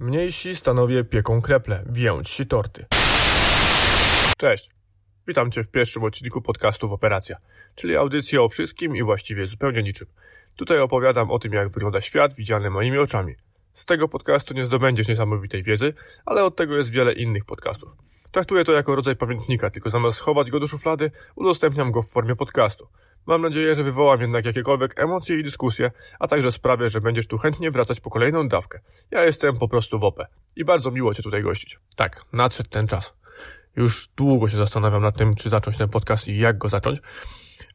Mniejsi stanowie pieką kreple, więksi torty. Cześć. Witam Cię w pierwszym odcinku podcastu w Operacja, czyli audycji o wszystkim i właściwie zupełnie niczym. Tutaj opowiadam o tym, jak wygląda świat widziany moimi oczami. Z tego podcastu nie zdobędziesz niesamowitej wiedzy, ale od tego jest wiele innych podcastów. Traktuję to jako rodzaj pamiętnika, tylko zamiast schować go do szuflady, udostępniam go w formie podcastu. Mam nadzieję, że wywołam jednak jakiekolwiek emocje i dyskusje, a także sprawię, że będziesz tu chętnie wracać po kolejną dawkę. Ja jestem po prostu w OPE i bardzo miło Cię tutaj gościć. Tak, nadszedł ten czas. Już długo się zastanawiam nad tym, czy zacząć ten podcast i jak go zacząć,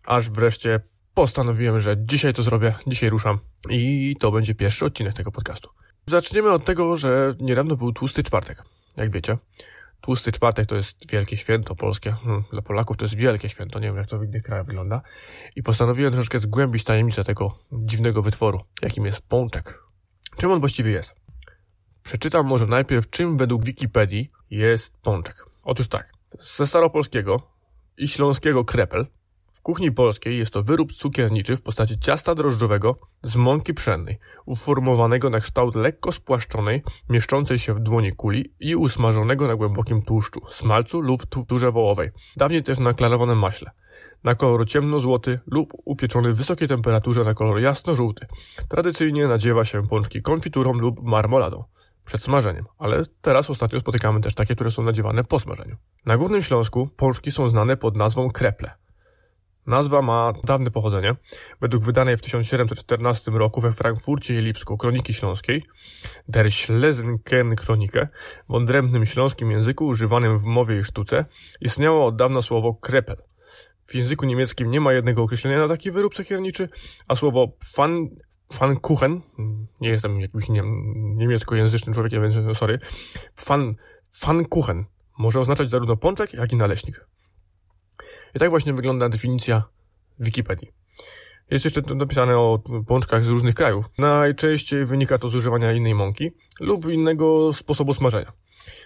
aż wreszcie postanowiłem, że dzisiaj to zrobię, dzisiaj ruszam i to będzie pierwszy odcinek tego podcastu. Zaczniemy od tego, że niedawno był tłusty czwartek, jak wiecie. Tłusty czwartek to jest wielkie święto polskie. Hmm, dla Polaków to jest wielkie święto. Nie wiem, jak to w innych krajach wygląda. I postanowiłem troszeczkę zgłębić tajemnicę tego dziwnego wytworu, jakim jest pączek. Czym on właściwie jest? Przeczytam może najpierw, czym według Wikipedii jest pączek. Otóż tak, ze staropolskiego i śląskiego krepel kuchni polskiej jest to wyrób cukierniczy w postaci ciasta drożdżowego z mąki pszennej, uformowanego na kształt lekko spłaszczonej, mieszczącej się w dłoni kuli i usmażonego na głębokim tłuszczu, smalcu lub turze wołowej, dawniej też na klarowanym maśle, na kolor ciemno-złoty lub upieczony w wysokiej temperaturze na kolor jasno-żółty. Tradycyjnie nadziewa się pączki konfiturą lub marmoladą przed smażeniem, ale teraz ostatnio spotykamy też takie, które są nadziewane po smażeniu. Na Górnym Śląsku pączki są znane pod nazwą kreple. Nazwa ma dawne pochodzenie. Według wydanej w 1714 roku we Frankfurcie i Lipsku Kroniki Śląskiej, Der Schlesien Kronikę, w odrębnym śląskim języku używanym w mowie i sztuce, istniało od dawna słowo krepel. W języku niemieckim nie ma jednego określenia na taki wyrób cukierniczy, a słowo fan, Pfannkuchen, nie jestem jakimś nie, niemieckojęzycznym człowiekiem, więc sorry, fan, Pfannkuchen może oznaczać zarówno pączek, jak i naleśnik. I tak właśnie wygląda definicja Wikipedii. Jest jeszcze napisane o pączkach z różnych krajów. Najczęściej wynika to z używania innej mąki lub innego sposobu smażenia.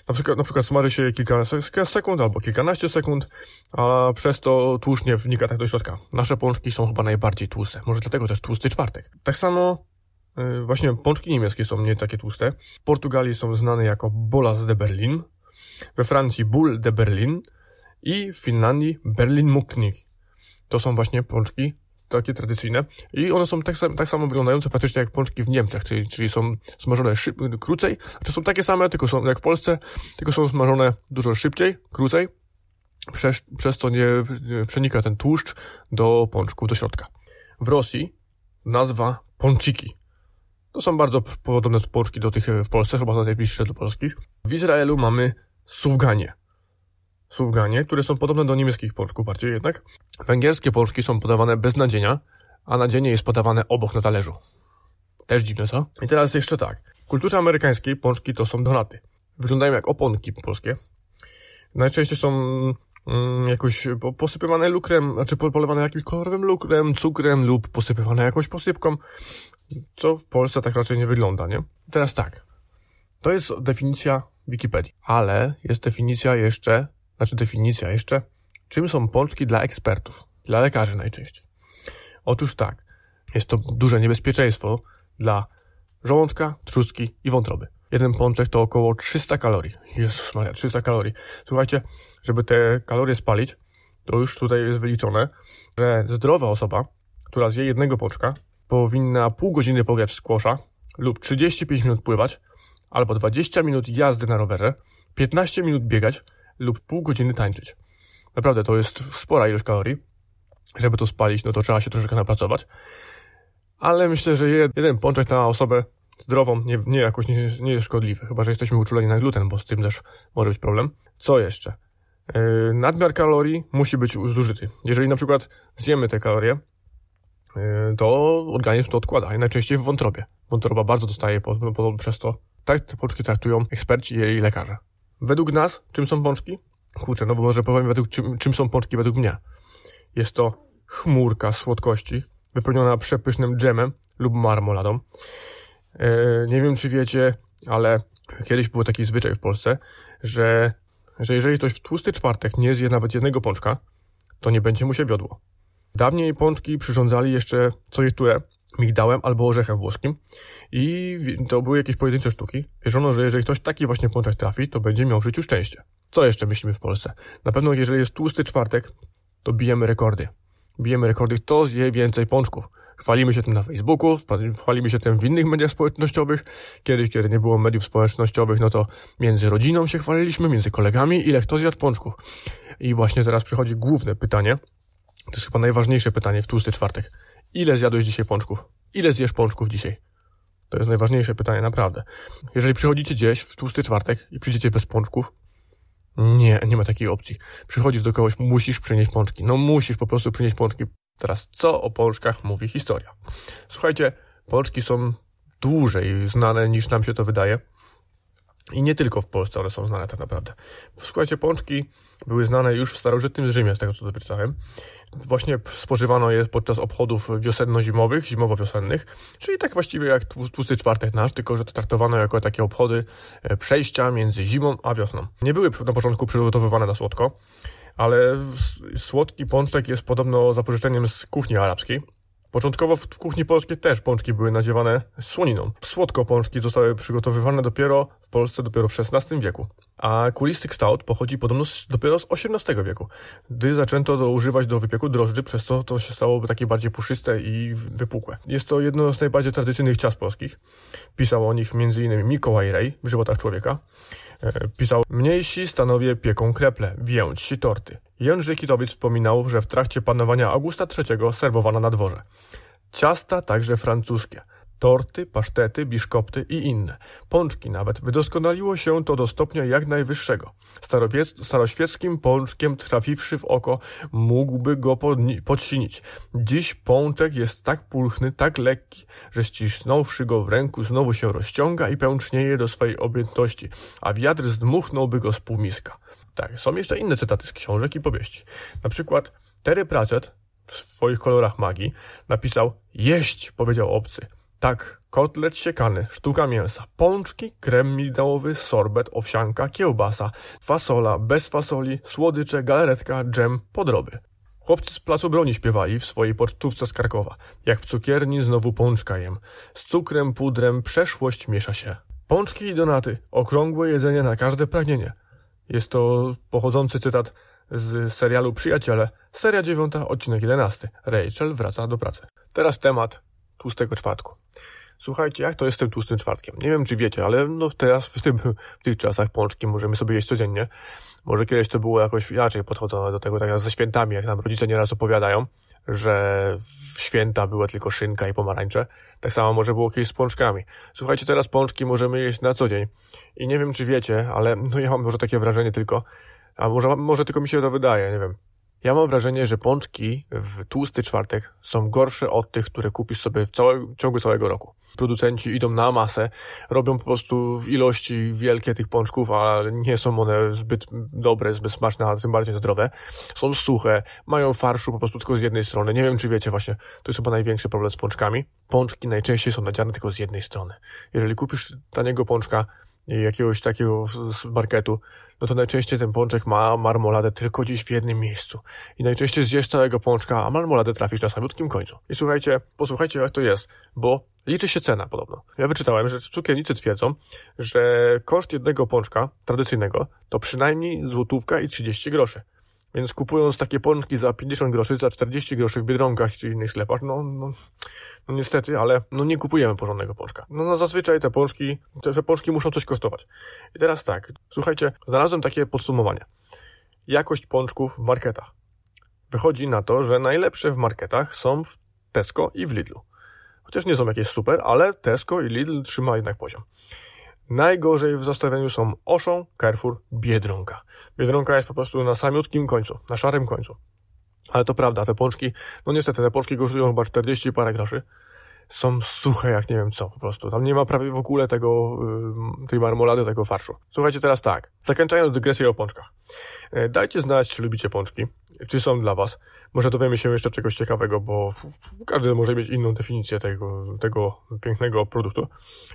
Na przykład, na przykład smaży się kilka sekund albo kilkanaście sekund, a przez to tłuszcz nie wnika tak do środka. Nasze pączki są chyba najbardziej tłuste. Może dlatego też tłusty czwartek. Tak samo yy, właśnie pączki niemieckie są nie takie tłuste. W Portugalii są znane jako bolas de Berlin. We Francji bull de Berlin i w Finlandii Berlin Muknik. To są właśnie pączki takie tradycyjne i one są tak, tak samo wyglądające praktycznie jak pączki w Niemczech, czyli, czyli są smażone szyb, krócej, czy są takie same, tylko są jak w Polsce, tylko są smażone dużo szybciej, krócej, przez, przez to nie, nie przenika ten tłuszcz do pączków, do środka. W Rosji nazwa pącziki. To są bardzo podobne pączki do tych w Polsce, chyba najbliższe do polskich. W Izraelu mamy suwganie suwganie, które są podobne do niemieckich pączków bardziej jednak. Węgierskie pączki są podawane bez nadzienia, a nadzienie jest podawane obok na talerzu. Też dziwne, co? I teraz jeszcze tak. W kulturze amerykańskiej pączki to są donaty. Wyglądają jak oponki polskie. Najczęściej są mm, jakoś posypywane lukrem, znaczy polewane jakimś kolorowym lukrem, cukrem lub posypywane jakąś posypką, co w Polsce tak raczej nie wygląda, nie? teraz tak. To jest definicja Wikipedii, ale jest definicja jeszcze znaczy definicja jeszcze, czym są pączki dla ekspertów, dla lekarzy najczęściej. Otóż tak, jest to duże niebezpieczeństwo dla żołądka, trzustki i wątroby. Jeden pączek to około 300 kalorii. Jezus Maria, 300 kalorii. Słuchajcie, żeby te kalorie spalić, to już tutaj jest wyliczone, że zdrowa osoba, która zje jednego pączka, powinna pół godziny pograć skłosza lub 35 minut pływać, albo 20 minut jazdy na rowerze, 15 minut biegać, lub pół godziny tańczyć. Naprawdę to jest spora ilość kalorii. Żeby to spalić, no to trzeba się troszeczkę napracować. Ale myślę, że jeden pączek na osobę zdrową nie, nie jakoś nie, nie jest szkodliwy. Chyba, że jesteśmy uczuleni na gluten, bo z tym też może być problem. Co jeszcze? Yy, nadmiar kalorii musi być zużyty. Jeżeli na przykład zjemy te kalorie, yy, to organizm to odkłada i najczęściej w wątrobie. Wątroba bardzo dostaje po, po, przez to. Tak te pączki traktują eksperci i lekarze. Według nas, czym są pączki? Kurczę, no bo może powiem, według, czym, czym są pączki według mnie. Jest to chmurka słodkości, wypełniona przepysznym dżemem lub marmoladą. E, nie wiem, czy wiecie, ale kiedyś był taki zwyczaj w Polsce, że, że jeżeli ktoś w tłusty czwartek nie zje nawet jednego pączka, to nie będzie mu się wiodło. Dawniej pączki przyrządzali jeszcze co je które migdałem albo orzechem włoskim i to były jakieś pojedyncze sztuki. Wierzono, że jeżeli ktoś taki właśnie pączek trafi, to będzie miał w życiu szczęście. Co jeszcze myślimy w Polsce? Na pewno jeżeli jest tłusty czwartek, to bijemy rekordy. Bijemy rekordy, kto zje więcej pączków. Chwalimy się tym na Facebooku, chwalimy się tym w innych mediach społecznościowych. Kiedyś, kiedy nie było mediów społecznościowych, no to między rodziną się chwaliliśmy, między kolegami, ile kto zjadł pączków. I właśnie teraz przychodzi główne pytanie. To jest chyba najważniejsze pytanie w tłusty czwartek. Ile zjadłeś dzisiaj pączków? Ile zjesz pączków dzisiaj? To jest najważniejsze pytanie, naprawdę. Jeżeli przychodzicie gdzieś w tłusty czwartek i przyjdziecie bez pączków, nie, nie ma takiej opcji. Przychodzisz do kogoś, musisz przynieść pączki. No musisz po prostu przynieść pączki. Teraz, co o pączkach mówi historia? Słuchajcie, pączki są dłużej znane niż nam się to wydaje. I nie tylko w Polsce one są znane tak naprawdę. Słuchajcie, pączki były znane już w starożytnym Rzymie, z tego co doczytałem. Właśnie spożywano je podczas obchodów wiosenno-zimowych, zimowo-wiosennych, czyli tak właściwie jak tłusty czwartek nasz, tylko że to traktowano jako takie obchody e, przejścia między zimą a wiosną. Nie były na początku przygotowywane na słodko, ale słodki pączek jest podobno zapożyczeniem z kuchni arabskiej. Początkowo w kuchni polskiej też pączki były nadziewane słoniną. Słodko pączki zostały przygotowywane dopiero w Polsce dopiero w XVI wieku. A kulisty kształt pochodzi podobno z, dopiero z XVIII wieku, gdy zaczęto używać do wypieku drożdży, przez co to się stało takie bardziej puszyste i wypukłe. Jest to jedno z najbardziej tradycyjnych ciast polskich. Pisał o nich m.in. Mikołaj Rej w żywotach człowieka. E, pisał, mniejsi stanowie pieką kreple, więci torty. Jędrzej Kitowicz wspominał, że w trakcie panowania Augusta III serwowano na dworze. Ciasta także francuskie – torty, pasztety, biszkopty i inne. Pączki nawet. Wydoskonaliło się to do stopnia jak najwyższego. Staroświeckim pączkiem trafiwszy w oko, mógłby go podsinić. Dziś pączek jest tak pulchny, tak lekki, że ścisnąwszy go w ręku znowu się rozciąga i pęcznieje do swojej objętości, a wiatr zdmuchnąłby go z półmiska. Tak, są jeszcze inne cytaty z książek i powieści. Na przykład Terry Pratchett w swoich kolorach magii napisał Jeść, powiedział obcy. Tak, kotlet siekany, sztuka mięsa, pączki, krem migdałowy, sorbet, owsianka, kiełbasa, fasola, bez fasoli, słodycze, galaretka, dżem, podroby. Chłopcy z placu broni śpiewali w swojej pocztówce z Krakowa. Jak w cukierni znowu pączka jem. Z cukrem, pudrem przeszłość miesza się. Pączki i donaty, okrągłe jedzenie na każde pragnienie. Jest to pochodzący cytat z serialu Przyjaciele, seria dziewiąta, odcinek jedenasty. Rachel wraca do pracy. Teraz temat tłustego czwartku. Słuchajcie, jak to jest z tym tłustym czwartkiem? Nie wiem, czy wiecie, ale no teraz w, tym, w tych czasach pączki możemy sobie jeść codziennie. Może kiedyś to było jakoś inaczej podchodzone do tego, tak jak ze świętami, jak nam rodzice nieraz opowiadają, że w święta była tylko szynka i pomarańcze. Tak samo może było kiedyś z pączkami. Słuchajcie, teraz pączki możemy jeść na co dzień. I nie wiem, czy wiecie, ale no ja mam może takie wrażenie tylko, a może, może tylko mi się to wydaje, nie wiem. Ja mam wrażenie, że pączki w tłusty czwartek są gorsze od tych, które kupisz sobie w, całe, w ciągu całego roku. Producenci idą na masę, robią po prostu w ilości wielkie tych pączków, a nie są one zbyt dobre, zbyt smaczne, a tym bardziej zdrowe. Są suche, mają farszu po prostu tylko z jednej strony. Nie wiem, czy wiecie właśnie, to jest chyba największy problem z pączkami. Pączki najczęściej są nadziane tylko z jednej strony. Jeżeli kupisz taniego pączka, jakiegoś takiego marketu, no to najczęściej ten pączek ma marmoladę tylko gdzieś w jednym miejscu. I najczęściej zjesz całego pączka, a marmoladę trafisz na samiutkim końcu. I słuchajcie, posłuchajcie jak to jest, bo liczy się cena podobno. Ja wyczytałem, że cukiernicy twierdzą, że koszt jednego pączka tradycyjnego to przynajmniej złotówka i 30 groszy. Więc kupując takie pączki za 50 groszy, za 40 groszy w Biedronkach czy innych sklepach, no, no, no niestety, ale no nie kupujemy porządnego pączka. No, no zazwyczaj te pączki, te, te pączki muszą coś kosztować. I teraz tak, słuchajcie, znalazłem takie podsumowanie. Jakość pączków w marketach. Wychodzi na to, że najlepsze w marketach są w Tesco i w Lidlu. Chociaż nie są jakieś super, ale Tesco i Lidl trzyma jednak poziom. Najgorzej w zestawieniu są Oszą, Carrefour, Biedronka. Biedronka jest po prostu na samiutkim końcu, na szarym końcu. Ale to prawda, te pączki, no niestety, te pączki kosztują chyba 40 parę groszy. Są suche jak nie wiem co, po prostu. Tam nie ma prawie w ogóle tego, tej marmolady, tego farszu. Słuchajcie teraz tak, zakończając dygresję o pączkach. E, dajcie znać, czy lubicie pączki, czy są dla was. Może dowiemy się jeszcze czegoś ciekawego, bo każdy może mieć inną definicję tego, tego pięknego produktu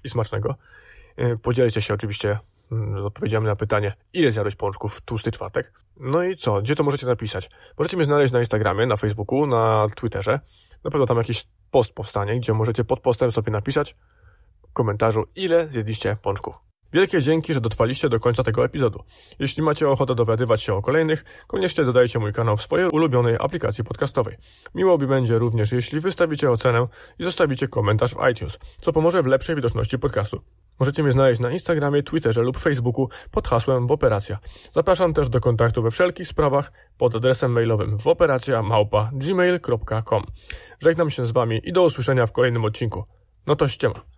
i smacznego. E, podzielcie się oczywiście mm, z odpowiedziami na pytanie, ile zjadłeś pączków w tłusty czwartek. No i co? Gdzie to możecie napisać? Możecie mnie znaleźć na Instagramie, na Facebooku, na Twitterze. Na pewno tam jakiś post powstanie, gdzie możecie pod postem sobie napisać w komentarzu, ile zjedliście pączków. Wielkie dzięki, że dotrwaliście do końca tego epizodu. Jeśli macie ochotę dowiadywać się o kolejnych, koniecznie dodajcie mój kanał w swojej ulubionej aplikacji podcastowej. Miło mi będzie również, jeśli wystawicie ocenę i zostawicie komentarz w iTunes, co pomoże w lepszej widoczności podcastu. Możecie mnie znaleźć na Instagramie, Twitterze lub Facebooku pod hasłem Woperacja. Zapraszam też do kontaktu we wszelkich sprawach pod adresem mailowym woperacja.gmail.com Żegnam się z Wami i do usłyszenia w kolejnym odcinku. No to ściema.